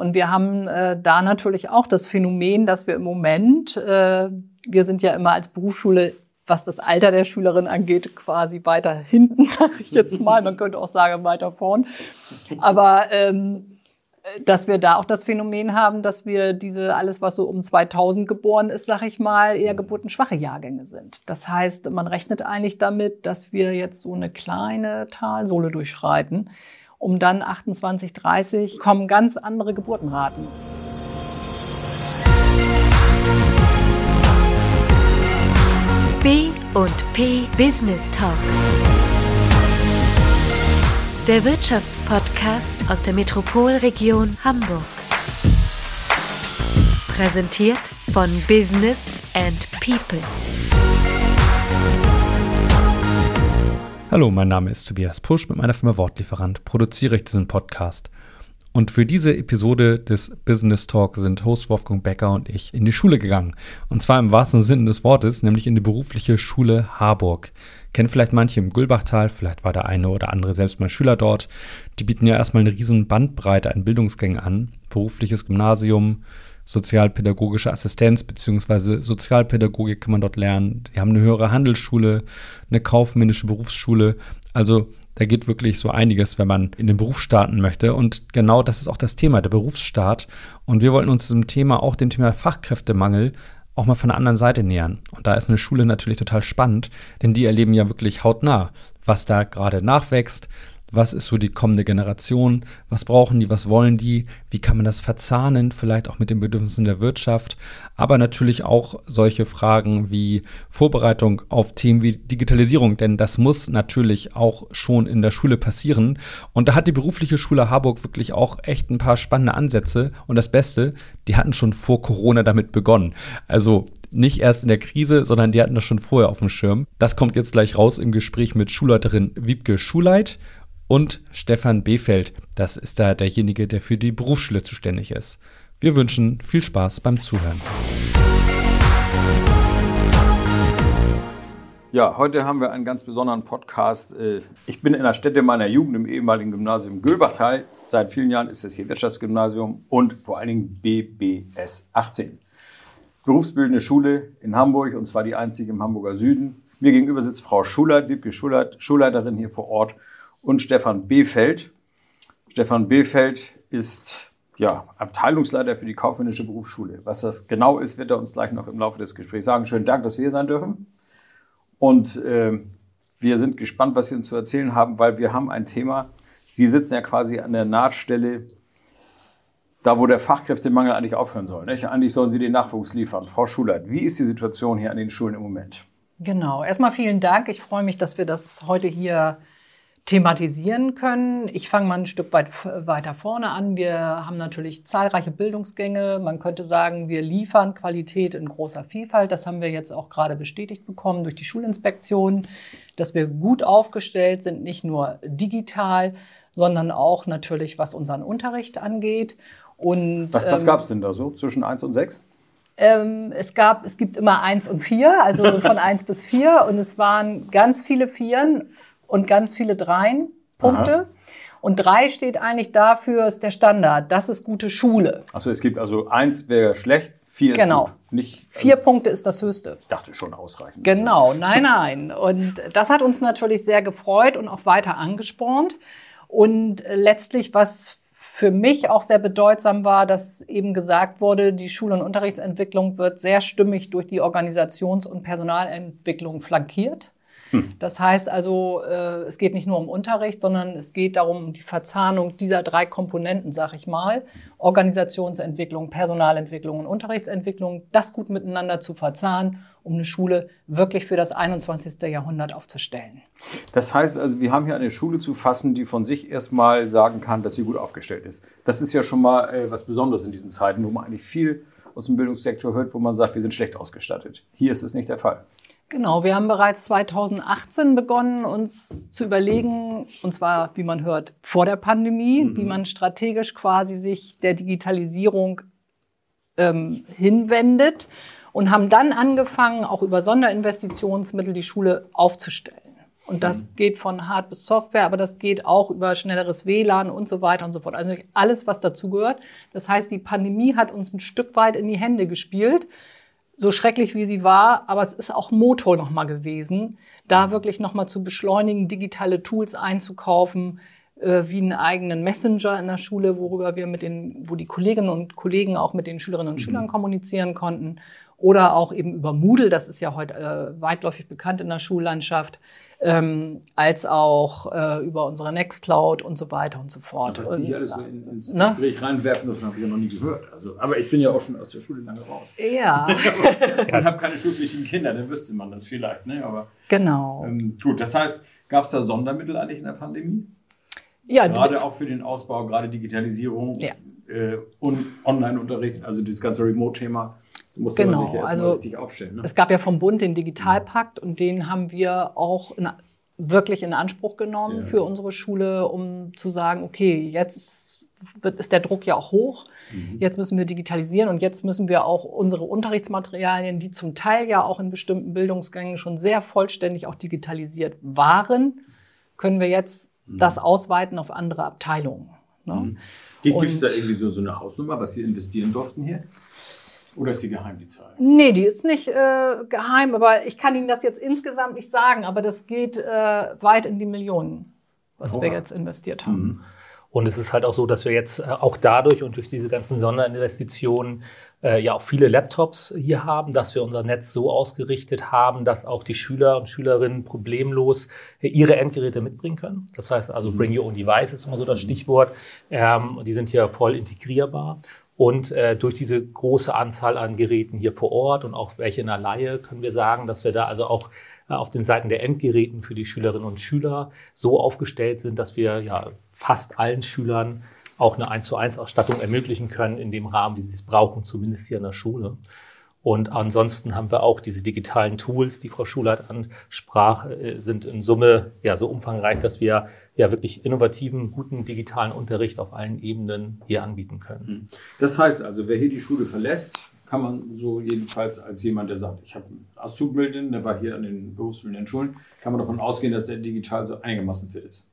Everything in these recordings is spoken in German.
Und wir haben äh, da natürlich auch das Phänomen, dass wir im Moment, äh, wir sind ja immer als Berufsschule, was das Alter der Schülerin angeht, quasi weiter hinten, sage ich jetzt mal. Man könnte auch sagen weiter vorn. Aber ähm, dass wir da auch das Phänomen haben, dass wir diese alles, was so um 2000 geboren ist, sag ich mal, eher geburtenschwache Jahrgänge sind. Das heißt, man rechnet eigentlich damit, dass wir jetzt so eine kleine Talsohle durchschreiten um dann 28, 30 kommen ganz andere Geburtenraten. B und P Business Talk. Der Wirtschaftspodcast aus der Metropolregion Hamburg. Präsentiert von Business and People. Hallo, mein Name ist Tobias Pusch. Mit meiner Firma Wortlieferant produziere ich diesen Podcast. Und für diese Episode des Business Talk sind Host Wolfgang Becker und ich in die Schule gegangen. Und zwar im wahrsten Sinne des Wortes, nämlich in die berufliche Schule Harburg. Kennen vielleicht manche im Gülbachtal, vielleicht war der eine oder andere selbst mal Schüler dort. Die bieten ja erstmal eine riesen Bandbreite an Bildungsgängen an. Berufliches Gymnasium, sozialpädagogische Assistenz bzw. Sozialpädagogik kann man dort lernen. Die haben eine höhere Handelsschule, eine kaufmännische Berufsschule. Also da geht wirklich so einiges, wenn man in den Beruf starten möchte. Und genau das ist auch das Thema, der Berufsstart. Und wir wollten uns diesem Thema, auch dem Thema Fachkräftemangel, auch mal von der anderen Seite nähern. Und da ist eine Schule natürlich total spannend, denn die erleben ja wirklich hautnah, was da gerade nachwächst, was ist so die kommende Generation, was brauchen die, was wollen die, wie kann man das verzahnen, vielleicht auch mit den Bedürfnissen der Wirtschaft, aber natürlich auch solche Fragen wie Vorbereitung auf Themen wie Digitalisierung, denn das muss natürlich auch schon in der Schule passieren. Und da hat die berufliche Schule Harburg wirklich auch echt ein paar spannende Ansätze. Und das Beste, die hatten schon vor Corona damit begonnen. Also nicht erst in der Krise, sondern die hatten das schon vorher auf dem Schirm. Das kommt jetzt gleich raus im Gespräch mit Schulleiterin Wiebke Schuleit und Stefan Behfeld. Das ist da derjenige, der für die Berufsschule zuständig ist. Wir wünschen viel Spaß beim Zuhören. Ja, heute haben wir einen ganz besonderen Podcast. Äh, ich bin in der Stätte meiner Jugend im ehemaligen Gymnasium Gülbachtal. Seit vielen Jahren ist es hier Wirtschaftsgymnasium und vor allen Dingen BBS 18. Berufsbildende Schule in Hamburg und zwar die einzige im Hamburger Süden. Mir gegenüber sitzt Frau Schuleit, Wiebke Schuleit, Schulleiterin hier vor Ort und Stefan Behfeld. Stefan Behfeld ist ja, Abteilungsleiter für die kaufmännische Berufsschule. Was das genau ist, wird er uns gleich noch im Laufe des Gesprächs sagen. Schönen Dank, dass wir hier sein dürfen. Und äh, wir sind gespannt, was Sie uns zu erzählen haben, weil wir haben ein Thema. Sie sitzen ja quasi an der Nahtstelle, da wo der Fachkräftemangel eigentlich aufhören soll. Nicht? Eigentlich sollen Sie den Nachwuchs liefern. Frau Schulert, wie ist die Situation hier an den Schulen im Moment? Genau. Erstmal vielen Dank. Ich freue mich, dass wir das heute hier thematisieren können. Ich fange mal ein Stück weit weiter vorne an. Wir haben natürlich zahlreiche Bildungsgänge. Man könnte sagen, wir liefern Qualität in großer Vielfalt. Das haben wir jetzt auch gerade bestätigt bekommen durch die Schulinspektion, dass wir gut aufgestellt sind, nicht nur digital, sondern auch natürlich, was unseren Unterricht angeht. Und, was was ähm, gab es denn da so zwischen 1 und 6? Ähm, es gab, es gibt immer eins und vier, also von eins bis vier, und es waren ganz viele Vieren und ganz viele Dreien Punkte. Aha. Und drei steht eigentlich dafür, ist der Standard. Das ist gute Schule. Also es gibt also eins wäre schlecht, vier genau. ist gut. Nicht, also vier Punkte ist das höchste. Ich dachte schon ausreichend. Genau, nein, nein. Und das hat uns natürlich sehr gefreut und auch weiter angespornt. Und letztlich, was für mich auch sehr bedeutsam war, dass eben gesagt wurde, die Schul- und Unterrichtsentwicklung wird sehr stimmig durch die Organisations- und Personalentwicklung flankiert. Hm. Das heißt also, äh, es geht nicht nur um Unterricht, sondern es geht darum, um die Verzahnung dieser drei Komponenten, sag ich mal. Organisationsentwicklung, Personalentwicklung und Unterrichtsentwicklung, das gut miteinander zu verzahnen, um eine Schule wirklich für das 21. Jahrhundert aufzustellen. Das heißt also, wir haben hier eine Schule zu fassen, die von sich erstmal sagen kann, dass sie gut aufgestellt ist. Das ist ja schon mal äh, was Besonderes in diesen Zeiten, wo man eigentlich viel aus dem Bildungssektor hört, wo man sagt, wir sind schlecht ausgestattet. Hier ist es nicht der Fall. Genau, wir haben bereits 2018 begonnen, uns zu überlegen, und zwar, wie man hört, vor der Pandemie, mhm. wie man strategisch quasi sich der Digitalisierung ähm, hinwendet und haben dann angefangen, auch über Sonderinvestitionsmittel die Schule aufzustellen. Und das geht von Hard bis Software, aber das geht auch über schnelleres WLAN und so weiter und so fort. Also alles, was dazugehört. Das heißt, die Pandemie hat uns ein Stück weit in die Hände gespielt so schrecklich wie sie war, aber es ist auch Motor nochmal gewesen, da wirklich nochmal zu beschleunigen, digitale Tools einzukaufen, äh, wie einen eigenen Messenger in der Schule, worüber wir mit den, wo die Kolleginnen und Kollegen auch mit den Schülerinnen und mhm. Schülern kommunizieren konnten. Oder auch eben über Moodle, das ist ja heute äh, weitläufig bekannt in der Schullandschaft ähm, als auch äh, über unsere Nextcloud und so weiter und so fort. Was Sie hier alles so in, ins ne? Gespräch reinwerfen, das habe ich ja noch nie gehört. Also, aber ich bin ja auch schon aus der Schule lange raus. Ja. ich habe keine schulpflichtigen Kinder, dann wüsste man das vielleicht. Ne? Aber, genau. Ähm, gut, das heißt, gab es da Sondermittel eigentlich in der Pandemie? Ja, gerade auch für den Ausbau, gerade Digitalisierung ja. äh, und Online-Unterricht, also das ganze Remote-Thema. Musst genau, du also richtig aufstellen. Ne? Es gab ja vom Bund den Digitalpakt und den haben wir auch in, wirklich in Anspruch genommen ja. für unsere Schule, um zu sagen, okay, jetzt ist der Druck ja auch hoch. Mhm. Jetzt müssen wir digitalisieren und jetzt müssen wir auch unsere Unterrichtsmaterialien, die zum Teil ja auch in bestimmten Bildungsgängen schon sehr vollständig auch digitalisiert waren, können wir jetzt mhm. das ausweiten auf andere Abteilungen. Ne? Mhm. Gibt es da irgendwie so, so eine Hausnummer, was Sie investieren durften hier? Oder ist die geheim, die Zahl? Nee, die ist nicht äh, geheim, aber ich kann Ihnen das jetzt insgesamt nicht sagen, aber das geht äh, weit in die Millionen, was Oha. wir jetzt investiert haben. Mhm. Und es ist halt auch so, dass wir jetzt äh, auch dadurch und durch diese ganzen Sonderinvestitionen äh, ja auch viele Laptops hier haben, dass wir unser Netz so ausgerichtet haben, dass auch die Schüler und Schülerinnen problemlos äh, ihre Endgeräte mitbringen können. Das heißt also, bring your own device ist immer so das mhm. Stichwort. Ähm, die sind hier voll integrierbar. Und äh, durch diese große Anzahl an Geräten hier vor Ort und auch welche in der Laie können wir sagen, dass wir da also auch äh, auf den Seiten der Endgeräten für die Schülerinnen und Schüler so aufgestellt sind, dass wir ja fast allen Schülern auch eine 1 zu 1 Ausstattung ermöglichen können in dem Rahmen, wie sie es brauchen, zumindest hier in der Schule. Und ansonsten haben wir auch diese digitalen Tools, die Frau Schulert ansprach, äh, sind in Summe ja so umfangreich, dass wir ja wirklich innovativen, guten digitalen Unterricht auf allen Ebenen hier anbieten können. Hm. Das heißt also, wer hier die Schule verlässt, kann man so jedenfalls als jemand, der sagt, ich habe einen Auszubildenden, der war hier an den berufsbildenden Schulen, kann man davon ausgehen, dass der digital so einigermaßen fit ist.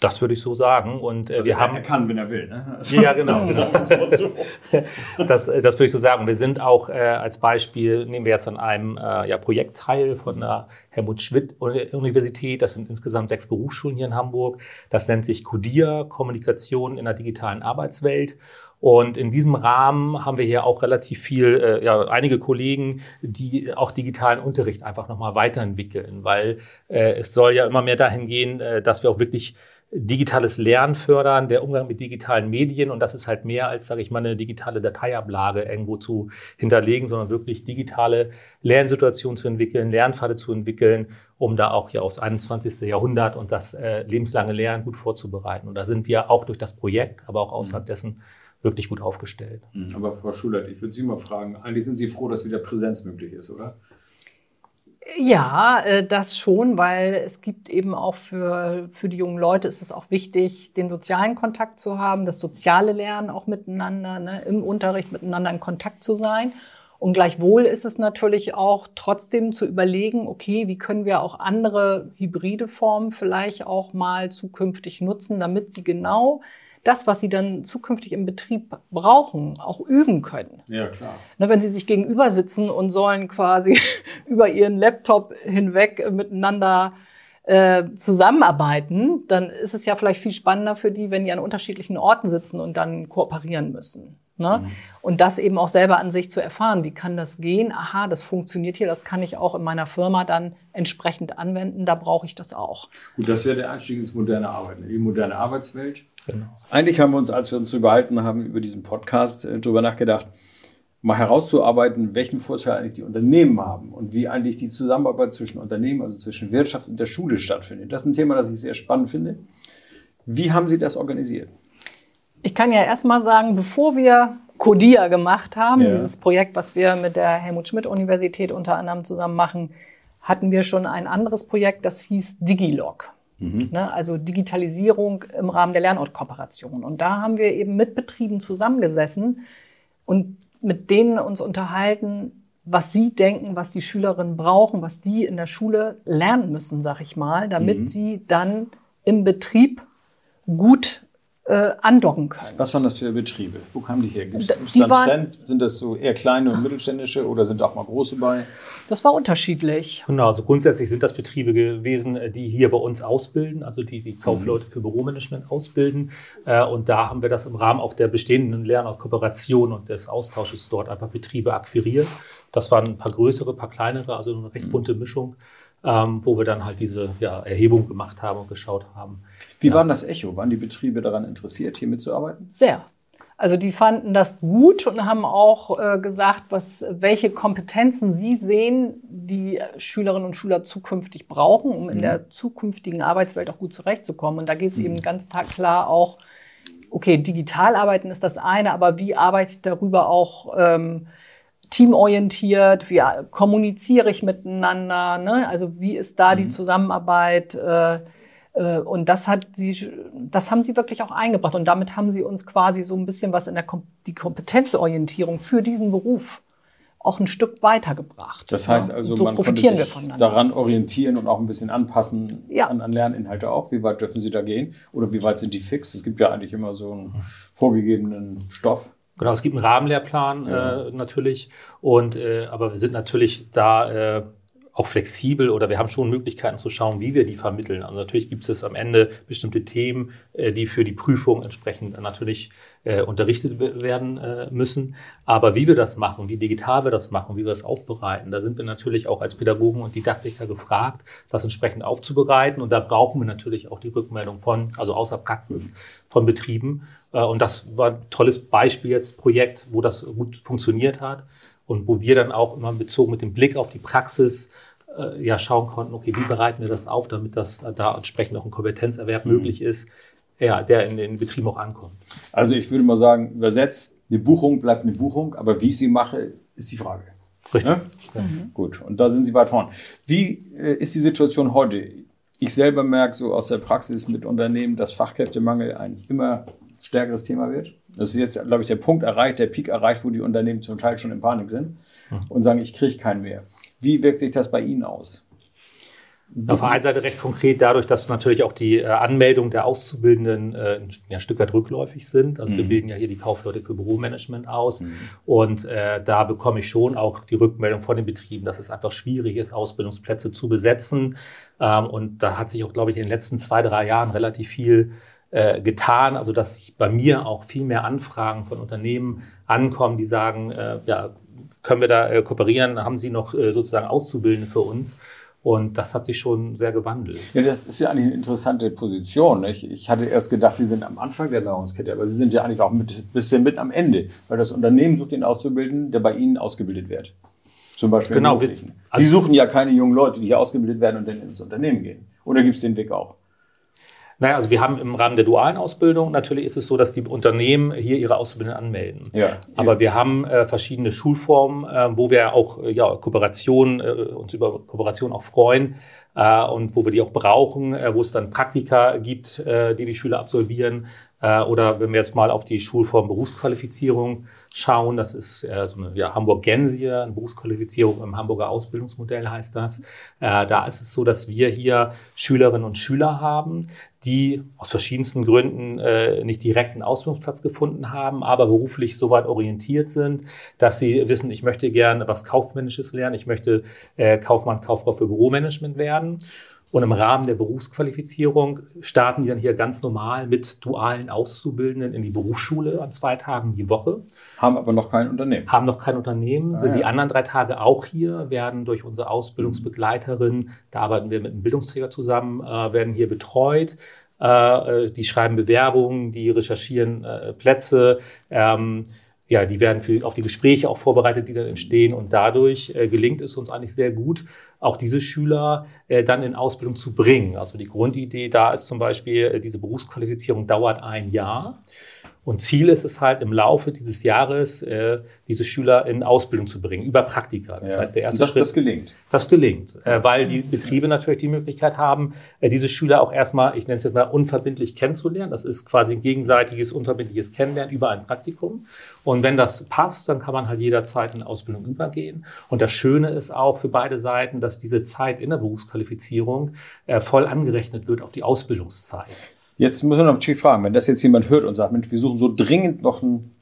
Das würde ich so sagen. Und äh, also wir haben. Er kann, wenn er will. Ne? Also, ja, genau. das, das, äh, das würde ich so sagen. Wir sind auch äh, als Beispiel, nehmen wir jetzt an einem äh, ja, Projektteil von der Helmut Schmidt Universität. Das sind insgesamt sechs Berufsschulen hier in Hamburg. Das nennt sich CODIA, Kommunikation in der digitalen Arbeitswelt. Und in diesem Rahmen haben wir hier auch relativ viel, äh, ja, einige Kollegen, die auch digitalen Unterricht einfach nochmal weiterentwickeln, weil äh, es soll ja immer mehr dahin gehen, äh, dass wir auch wirklich digitales Lernen fördern, der Umgang mit digitalen Medien. Und das ist halt mehr als, sage ich mal, eine digitale Dateiablage irgendwo zu hinterlegen, sondern wirklich digitale Lernsituationen zu entwickeln, Lernpfade zu entwickeln, um da auch ja aufs 21. Jahrhundert und das äh, lebenslange Lernen gut vorzubereiten. Und da sind wir auch durch das Projekt, aber auch außerhalb mhm. dessen wirklich gut aufgestellt. Mhm. Aber Frau Schulert, ich würde Sie mal fragen, eigentlich sind Sie froh, dass wieder Präsenz möglich ist, oder? Ja, äh, das schon, weil es gibt eben auch für, für die jungen Leute ist es auch wichtig, den sozialen Kontakt zu haben, das soziale Lernen auch miteinander, ne, im Unterricht miteinander in Kontakt zu sein. Und gleichwohl ist es natürlich auch trotzdem zu überlegen, okay, wie können wir auch andere hybride Formen vielleicht auch mal zukünftig nutzen, damit sie genau das, was sie dann zukünftig im Betrieb brauchen, auch üben können. Ja, klar. Wenn sie sich gegenüber sitzen und sollen quasi über ihren Laptop hinweg miteinander äh, zusammenarbeiten, dann ist es ja vielleicht viel spannender für die, wenn die an unterschiedlichen Orten sitzen und dann kooperieren müssen. Ne? Mhm. Und das eben auch selber an sich zu erfahren. Wie kann das gehen? Aha, das funktioniert hier, das kann ich auch in meiner Firma dann entsprechend anwenden, da brauche ich das auch. Gut, das wäre der Einstieg ins moderne Arbeiten, die moderne Arbeitswelt. Genau. Eigentlich haben wir uns, als wir uns überhalten haben über diesen Podcast, äh, darüber nachgedacht, mal herauszuarbeiten, welchen Vorteil eigentlich die Unternehmen haben und wie eigentlich die Zusammenarbeit zwischen Unternehmen, also zwischen Wirtschaft und der Schule stattfindet. Das ist ein Thema, das ich sehr spannend finde. Wie haben Sie das organisiert? Ich kann ja erstmal sagen, bevor wir CODIA gemacht haben, ja. dieses Projekt, was wir mit der Helmut Schmidt Universität unter anderem zusammen machen, hatten wir schon ein anderes Projekt, das hieß Digilog. Mhm. Ne, also Digitalisierung im Rahmen der Lernortkooperation. Und da haben wir eben mit Betrieben zusammengesessen und mit denen uns unterhalten, was sie denken, was die Schülerinnen brauchen, was die in der Schule lernen müssen, sag ich mal, damit Mhm. sie dann im Betrieb gut äh, andocken können. Was waren das für Betriebe? Wo kamen die her? Gibt es Da- einen Trend? Sind das so eher kleine und mittelständische oder sind auch mal große bei? Das war unterschiedlich. Genau, also grundsätzlich sind das Betriebe gewesen, äh, die hier bei uns ausbilden, also die die Kaufleute für Büromanagement ausbilden. Äh, Und da haben wir das im Rahmen auch der bestehenden Lern- und Kooperation und des Austausches dort einfach Betriebe akquiriert. Das waren ein paar größere, ein paar kleinere, also eine recht bunte Mischung, ähm, wo wir dann halt diese ja, Erhebung gemacht haben und geschaut haben. Wie war denn das Echo? Waren die Betriebe daran interessiert, hier mitzuarbeiten? Sehr. Also die fanden das gut und haben auch äh, gesagt, was, welche Kompetenzen sie sehen, die Schülerinnen und Schüler zukünftig brauchen, um in der zukünftigen Arbeitswelt auch gut zurechtzukommen. Und da geht es eben ganz tag- klar auch, okay, digital arbeiten ist das eine, aber wie arbeite ich darüber auch ähm, teamorientiert, wie äh, kommuniziere ich miteinander, ne? also wie ist da die Zusammenarbeit? Äh, äh, und das hat sie, das haben sie wirklich auch eingebracht. Und damit haben sie uns quasi so ein bisschen was in der Kom die Kompetenzorientierung für diesen Beruf auch ein Stück weitergebracht. Das heißt Ja, also, so man konnte profitieren wir sich daran orientieren und auch ein bisschen anpassen Ja. an, an Lerninhalte auch. Wie weit dürfen Sie da gehen? Oder wie weit sind die fix? Es gibt ja eigentlich immer so einen vorgegebenen Stoff. Genau, es gibt einen Rahmenlehrplan Ja. äh, natürlich, und, äh, aber wir sind natürlich da äh, auch flexibel oder wir haben schon Möglichkeiten zu schauen, wie wir die vermitteln. Also natürlich gibt es am Ende bestimmte Themen, äh, die für die Prüfung entsprechend natürlich äh, unterrichtet we- werden äh, müssen. Aber wie wir das machen, wie digital wir das machen, wie wir das aufbereiten, da sind wir natürlich auch als Pädagogen und Didaktiker gefragt, das entsprechend aufzubereiten. Und da brauchen wir natürlich auch die Rückmeldung von, also außer Praxis, von Betrieben. Und das war ein tolles Beispiel jetzt, Projekt, wo das gut funktioniert hat und wo wir dann auch immer bezogen mit dem Blick auf die Praxis äh, ja schauen konnten, okay, wie bereiten wir das auf, damit das äh, da entsprechend auch ein Kompetenzerwerb möglich ist, ja, der in den Betrieben auch ankommt. Also ich würde mal sagen, übersetzt, eine Buchung bleibt eine Buchung, aber wie ich sie mache, ist die Frage. Richtig. Ne? Gut, und da sind Sie weit vorn. Wie äh, ist die Situation heute? Ich selber merke so aus der Praxis mit Unternehmen, dass Fachkräftemangel ein immer stärkeres Thema wird. Das ist jetzt, glaube ich, der Punkt erreicht, der Peak erreicht, wo die Unternehmen zum Teil schon in Panik sind und sagen, ich kriege keinen mehr. Wie wirkt sich das bei Ihnen aus? Auf der einen Seite recht konkret dadurch, dass natürlich auch die äh, Anmeldung der Auszubildenden äh, ein, Stück weit rückläufig sind. Also wir bilden ja hier die Kaufleute für Büromanagement aus. Und äh, da bekomme ich schon auch die Rückmeldung von den Betrieben, dass es einfach schwierig ist, Ausbildungsplätze zu besetzen. Ähm, und da hat sich auch, glaube ich, in den letzten zwei, drei Jahren relativ viel äh, getan. Also dass sich bei mir auch viel mehr Anfragen von Unternehmen ankommen, die sagen, äh, ja, können wir da äh, kooperieren? Haben Sie noch äh, sozusagen Auszubildende für uns? Und das hat sich schon sehr gewandelt. Ja, das ist ja eigentlich eine interessante Position. Nicht? Ich hatte erst gedacht, Sie sind am Anfang der Nahrungskette, aber Sie sind ja eigentlich auch ein bisschen mit am Ende, weil das Unternehmen sucht den Auszubildenden, der bei Ihnen ausgebildet wird. Zum Beispiel Genau, wir- Beruflichen. Sie suchen ja keine jungen Leute, die hier ausgebildet werden und dann ins Unternehmen gehen. Oder gibt es den Weg auch? Naja, also wir haben im Rahmen der dualen Ausbildung, natürlich ist es so, dass die Unternehmen hier ihre Auszubildenden anmelden. Ja. Aber wir haben äh, verschiedene Schulformen, äh, wo wir auch äh, ja, Kooperation, äh, uns über Kooperation auch freuen äh, und wo wir die auch brauchen, wo es dann Praktika gibt, die die Schüler absolvieren. Äh, oder wenn wir jetzt mal auf die Schulform Berufsqualifizierung schauen, das ist äh, so eine ja, Hamburg-Gensie, eine Berufsqualifizierung im Hamburger Ausbildungsmodell heißt das. Äh, da ist es so, dass wir hier Schülerinnen und Schüler haben, die aus verschiedensten Gründen äh, nicht direkt einen Ausbildungsplatz gefunden haben, aber beruflich so weit orientiert sind, dass sie wissen, ich möchte gerne was Kaufmännisches lernen, ich möchte äh, Kaufmann, Kauffrau für Büromanagement werden. Und im Rahmen der Berufsqualifizierung starten die dann hier ganz normal mit dualen Auszubildenden in die Berufsschule an zwei Tagen die Woche Haben aber noch kein Unternehmen. haben noch kein Unternehmen, Ah, sind ja. die anderen drei Tage auch hier, werden durch unsere Ausbildungsbegleiterin, da arbeiten wir mit einem Bildungsträger zusammen, äh, werden hier betreut. Äh, die schreiben Bewerbungen, die recherchieren äh, Plätze. Ähm, ja, die werden für, auf die Gespräche auch vorbereitet, die dann entstehen. Und dadurch äh, gelingt es uns eigentlich sehr gut, auch diese Schüler äh, dann in Ausbildung zu bringen. Also die Grundidee da ist zum Beispiel, äh, diese Berufsqualifizierung dauert ein Jahr. Und Ziel ist es halt im Laufe dieses Jahres, äh, diese Schüler in Ausbildung zu bringen, über Praktika. Das ja. heißt, der erste das, Schritt, das gelingt. Das gelingt, äh, weil die Betriebe natürlich die Möglichkeit haben, äh, diese Schüler auch erstmal, ich nenne es jetzt mal, unverbindlich kennenzulernen. Das ist quasi ein gegenseitiges, unverbindliches Kennenlernen über ein Praktikum. Und wenn das passt, dann kann man halt jederzeit in Ausbildung übergehen. Und das Schöne ist auch für beide Seiten, dass diese Zeit in der Berufsqualifizierung äh, voll angerechnet wird auf die Ausbildungszeit. Jetzt müssen wir noch natürlich fragen, wenn das jetzt jemand hört und sagt, Mensch, wir suchen so dringend noch einen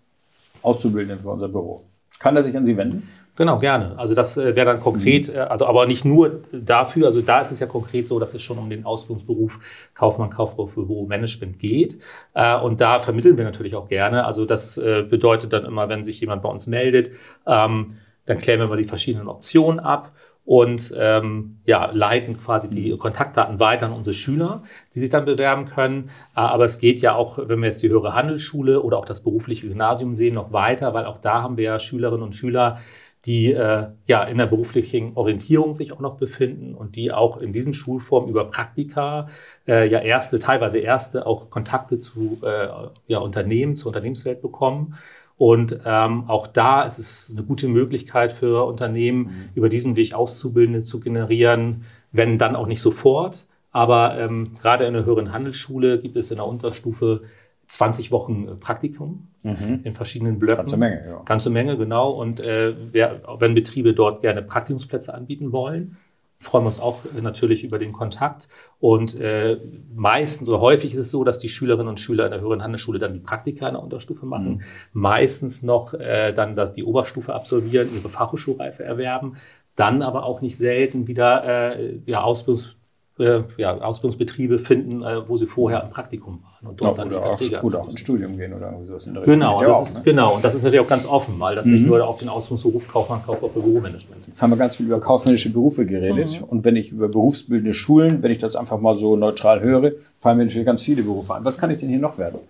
Auszubildenden für unser Büro. Kann er sich an Sie wenden? Genau, gerne. Also das äh, wäre dann konkret, mhm. äh, also aber nicht nur dafür, also da ist es ja konkret so, dass es schon um den Ausbildungsberuf Kaufmann, Kauffrau für Büromanagement geht. Äh, und da vermitteln wir natürlich auch gerne. Also das bedeutet dann immer, wenn sich jemand bei uns meldet, ähm, dann klären wir mal die verschiedenen Optionen ab und ähm, ja, leiten quasi die mhm. Kontaktdaten weiter an unsere Schüler, die sich dann bewerben können. Äh, aber es geht ja auch, wenn wir jetzt die höhere Handelsschule oder auch das berufliche Gymnasium sehen, noch weiter, weil auch da haben wir ja Schülerinnen und Schüler, die äh, ja in der beruflichen Orientierung sich auch noch befinden und die auch in diesen Schulformen über Praktika äh, ja erste, teilweise erste auch Kontakte zu äh, ja, Unternehmen, zur Unternehmenswelt bekommen. Und ähm, auch da ist es eine gute Möglichkeit für Unternehmen, mhm. über diesen Weg Auszubildende zu generieren, wenn dann auch nicht sofort. Aber ähm, gerade in der höheren Handelsschule gibt es in der Unterstufe 20 Wochen äh, Praktikum mhm. in verschiedenen Blöcken. Ganze Menge, ja. Ganze Menge, genau. Und äh, wer, wenn Betriebe dort gerne Praktikumsplätze anbieten wollen, freuen wir uns auch äh, natürlich über den Kontakt. Und äh, meistens oder häufig ist es so, dass die Schülerinnen und Schüler in der höheren Handelsschule dann die Praktika in der Unterstufe machen. Mhm. Meistens noch äh, dann dass die Oberstufe absolvieren, ihre Fachhochschulreife erwerben. Dann aber auch nicht selten wieder äh, ja, Ausbildungs äh, ja, Ausbildungsbetriebe finden, äh, wo sie vorher im Praktikum waren und dort ja, dann die Verträge auch, Oder auch ins Studium gehen oder irgendwie sowas in der Richtung. Genau, das auch, ist, ne? genau, und das ist natürlich auch ganz offen, weil das mhm. nicht nur auf den Ausbildungsberuf Kaufmann, Kauffrau für Büromanagement. Jetzt haben wir ganz viel über kaufmännische Berufe geredet mhm. und wenn ich über berufsbildende Schulen, wenn ich das einfach mal so neutral höre, fallen mir natürlich ganz viele Berufe an. Was kann ich denn hier noch werden?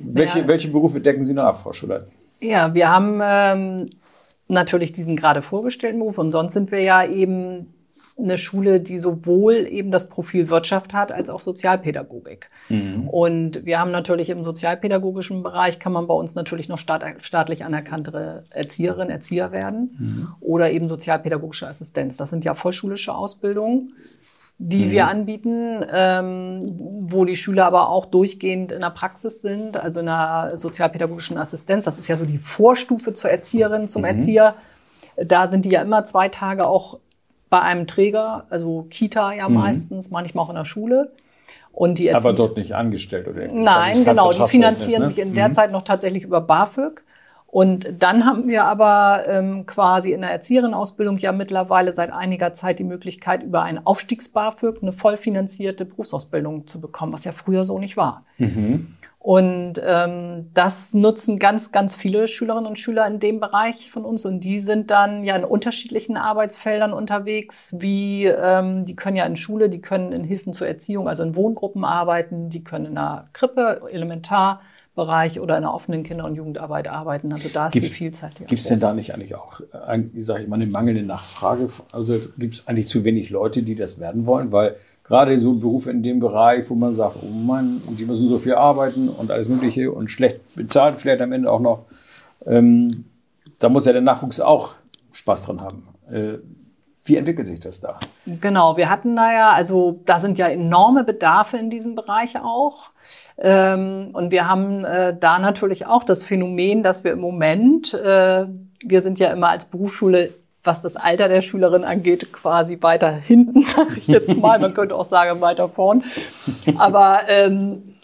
Welche, ja. welche Berufe decken Sie noch ab, Frau Schuller? Ja, wir haben ähm, natürlich diesen gerade vorgestellten Beruf und sonst sind wir ja eben eine Schule, die sowohl eben das Profil Wirtschaft hat als auch Sozialpädagogik. Mhm. Und wir haben natürlich im sozialpädagogischen Bereich kann man bei uns natürlich noch staat, staatlich anerkannte Erzieherin, Erzieher werden mhm. oder eben sozialpädagogische Assistenz. Das sind ja vollschulische Ausbildungen die mhm. wir anbieten, ähm, wo die Schüler aber auch durchgehend in der Praxis sind, also in der sozialpädagogischen Assistenz. Das ist ja so die Vorstufe zur Erzieherin, zum mhm. Erzieher. Da sind die ja immer zwei Tage auch bei einem Träger, also Kita ja mhm. meistens, manchmal auch in der Schule. Und die Aber dort nicht angestellt oder Nein, genau, die finanzieren ne? sich in der mhm. Zeit noch tatsächlich über BAföG. Und dann haben wir aber ähm, quasi in der Erzieherin-Ausbildung ja mittlerweile seit einiger Zeit die Möglichkeit, über ein Aufstiegs-BAföG eine vollfinanzierte Berufsausbildung zu bekommen, was ja früher so nicht war. Mhm. Und ähm, das nutzen ganz, ganz viele Schülerinnen und Schüler in dem Bereich von uns. Und die sind dann ja in unterschiedlichen Arbeitsfeldern unterwegs, wie ähm, die können ja in Schule, die können in Hilfen zur Erziehung, also in Wohngruppen arbeiten, die können in einer Krippe, Elementarbereich oder in der offenen Kinder- und Jugendarbeit arbeiten. Also da ist gibt, die Vielzahl. Gibt es denn da nicht eigentlich auch, wie sage ich mal, eine mangelnde Nachfrage? Also gibt es eigentlich zu wenig Leute, die das werden wollen? Weil gerade so Berufe in dem Bereich, wo man sagt, oh Mann, und die müssen so viel arbeiten und alles Mögliche und schlecht bezahlt vielleicht am Ende auch noch. Ähm, da muss ja der Nachwuchs auch Spaß dran haben. Äh, wie entwickelt sich das da? Genau, wir hatten da ja, also da sind ja enorme Bedarfe in diesem Bereich auch. Ähm, und wir haben äh, da natürlich auch das Phänomen, dass wir im Moment, äh, wir sind ja immer als Berufsschule was das Alter der Schülerin angeht, quasi weiter hinten, sage ich jetzt mal. Man könnte auch sagen, weiter vorn. Aber ähm,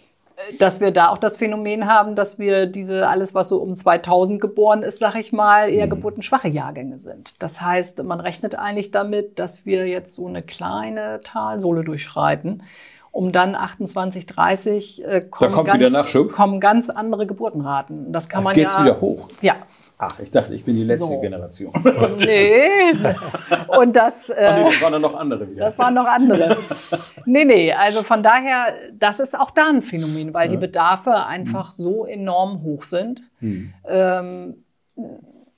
dass wir da auch das Phänomen haben, dass wir diese, alles, was so um 2000 geboren ist, sag ich mal, eher mhm. geburtenschwache Jahrgänge sind. Das heißt, man rechnet eigentlich damit, dass wir jetzt so eine kleine Talsohle durchschreiten um dann 28, 30 äh, kommen, ganz, kommen ganz andere Geburtenraten. Das kann man geht's ja, wieder hoch. Ja, Ach, ich dachte, ich bin die letzte so. Generation. nee. Und das. Äh, Ach nee, das waren dann noch andere wieder. Das waren noch andere. nee, nee. Also von daher, das ist auch da ein Phänomen, weil ja. die Bedarfe einfach hm. so enorm hoch sind. Hm. Ähm,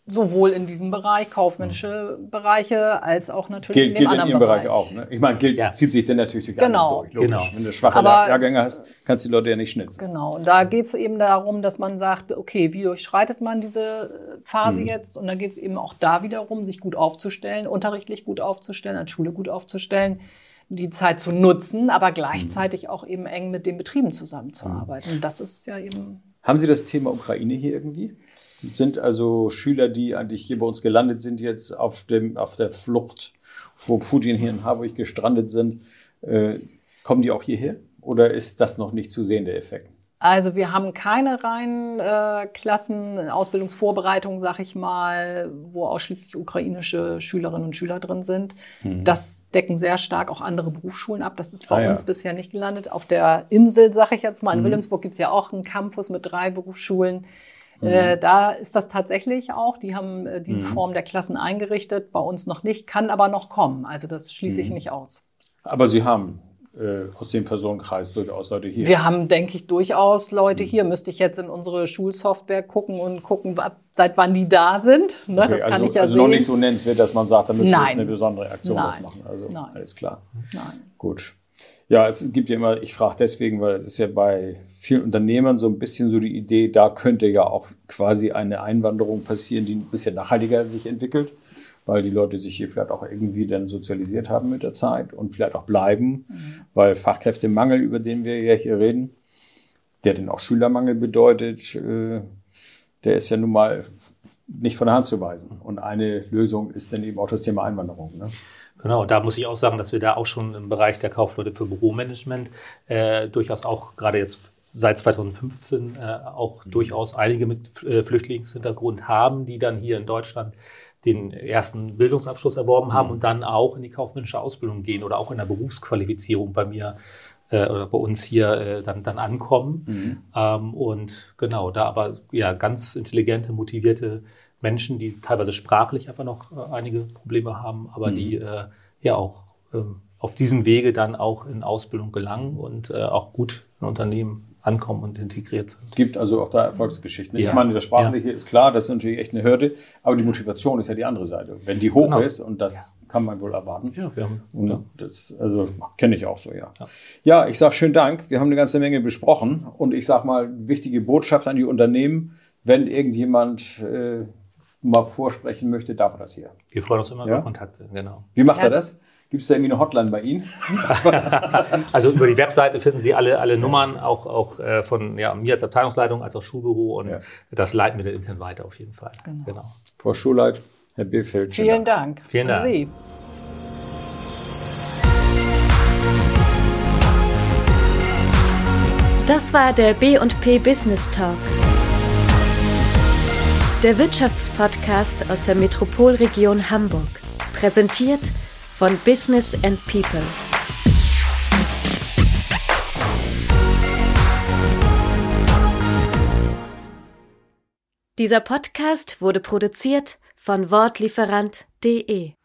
sowohl in diesem Bereich, kaufmännische Bereiche, als auch natürlich Gilt, in dem gilt in anderen Ihrem Bereich Bereich. auch. Ne? Ich meine, gilt, Ja. zieht sich dann natürlich durch Genau. alles durch. Logisch. Genau. Wenn du schwache Aber- Jahrgänge hast, kannst du die Leute ja nicht schnitzen. Genau, und da geht es eben darum, dass man sagt, okay, wie durchschreitet man diese Phase Mhm. jetzt? Und da geht es eben auch da wiederum, sich gut aufzustellen, unterrichtlich gut aufzustellen, als Schule gut aufzustellen, die Zeit zu nutzen, aber gleichzeitig Mhm. auch eben eng mit den Betrieben zusammenzuarbeiten. Und das ist ja eben Haben Sie das Thema Ukraine hier irgendwie? Sind also Schüler, die eigentlich hier bei uns gelandet sind, jetzt auf, dem, auf der Flucht, wo Putin hier in Harburg gestrandet sind, äh, kommen die auch hierher? Oder ist das noch nicht zu sehen, der Effekt? Also wir haben keine reinen äh, Klassen, Ausbildungsvorbereitungen, sag ich mal, wo ausschließlich ukrainische Schülerinnen und Schüler drin sind. Das decken sehr stark auch andere Berufsschulen ab. Das ist bei Ah, ja. uns bisher nicht gelandet. Auf der Insel, sag ich jetzt mal, in Mhm. Wilhelmsburg gibt's ja auch einen Campus mit drei Berufsschulen. Mhm. Äh, da ist das tatsächlich auch. Die haben äh, diese Form der Klassen eingerichtet, bei uns noch nicht, kann aber noch kommen. Also das schließe Mhm. ich nicht aus. Aber Sie haben äh, aus dem Personenkreis durchaus Leute hier. Wir haben, denke ich, durchaus Leute Mhm. hier. Müsste ich jetzt in unsere Schulsoftware gucken und gucken, seit wann die da sind. Ne? Okay, das kann also ich ja also sehen. noch nicht so nennenswert, dass man sagt, da müssen wir Nein. jetzt eine besondere Aktion Nein. ausmachen. Also Nein. alles klar. Nein. Gut. Ja, es gibt ja immer, ich frage deswegen, weil es ist ja bei vielen Unternehmern so ein bisschen so die Idee, da könnte ja auch quasi eine Einwanderung passieren, die ein bisschen nachhaltiger sich entwickelt, weil die Leute sich hier vielleicht auch irgendwie dann sozialisiert haben mit der Zeit und vielleicht auch bleiben, weil Fachkräftemangel, über den wir ja hier reden, der dann auch Schülermangel bedeutet, äh, der ist ja nun mal nicht von der Hand zu weisen. Und eine Lösung ist dann eben auch das Thema Einwanderung. Ne? Genau, da muss ich auch sagen, dass wir da auch schon im Bereich der Kaufleute für Büromanagement äh, durchaus auch gerade jetzt seit 2015 äh, auch durchaus einige mit äh, Flüchtlingshintergrund haben, die dann hier in Deutschland den ersten Bildungsabschluss erworben haben und dann auch in die kaufmännische Ausbildung gehen oder auch in der Berufsqualifizierung bei mir äh, oder bei uns hier äh, dann, dann ankommen. Ähm, und genau, da aber ja ganz intelligente, motivierte Menschen, die teilweise sprachlich einfach noch äh, einige Probleme haben, aber die äh, ja auch ähm, auf diesem Wege dann auch in Ausbildung gelangen und äh, auch gut in Unternehmen ankommen und integriert sind. gibt also auch da Erfolgsgeschichten. Ja. Ich meine, das Sprachliche ist klar, das ist natürlich echt eine Hürde, aber die Motivation ist ja die andere Seite. Wenn die hoch Genau. ist, und das kann man wohl erwarten. Ja, wir haben, Und ja. das, also kenne ich auch so, ja. Ja. Ja, ich sage schönen Dank. Wir haben eine ganze Menge besprochen und ich sage mal, wichtige Botschaft an die Unternehmen, wenn irgendjemand äh, mal vorsprechen möchte, darf er das hier. wir freuen uns immer Ja. über Kontakte, genau. Wie macht Ja. er das? Gibt es da irgendwie eine Hotline bei Ihnen? Also über die Webseite finden Sie alle, alle Nummern, auch, auch äh, von ja, mir als Abteilungsleitung, als auch Schulbüro und Ja. das leiten wir dann intern weiter auf jeden Fall. Genau. Frau Schuleit, Herr schönen Vielen Dank. Vielen An Dank. Sie. Das war der B&P Business Talk. Der Wirtschaftspodcast aus der Metropolregion Hamburg. Präsentiert von Business and People. Dieser Podcast wurde produziert von Wortlieferant.de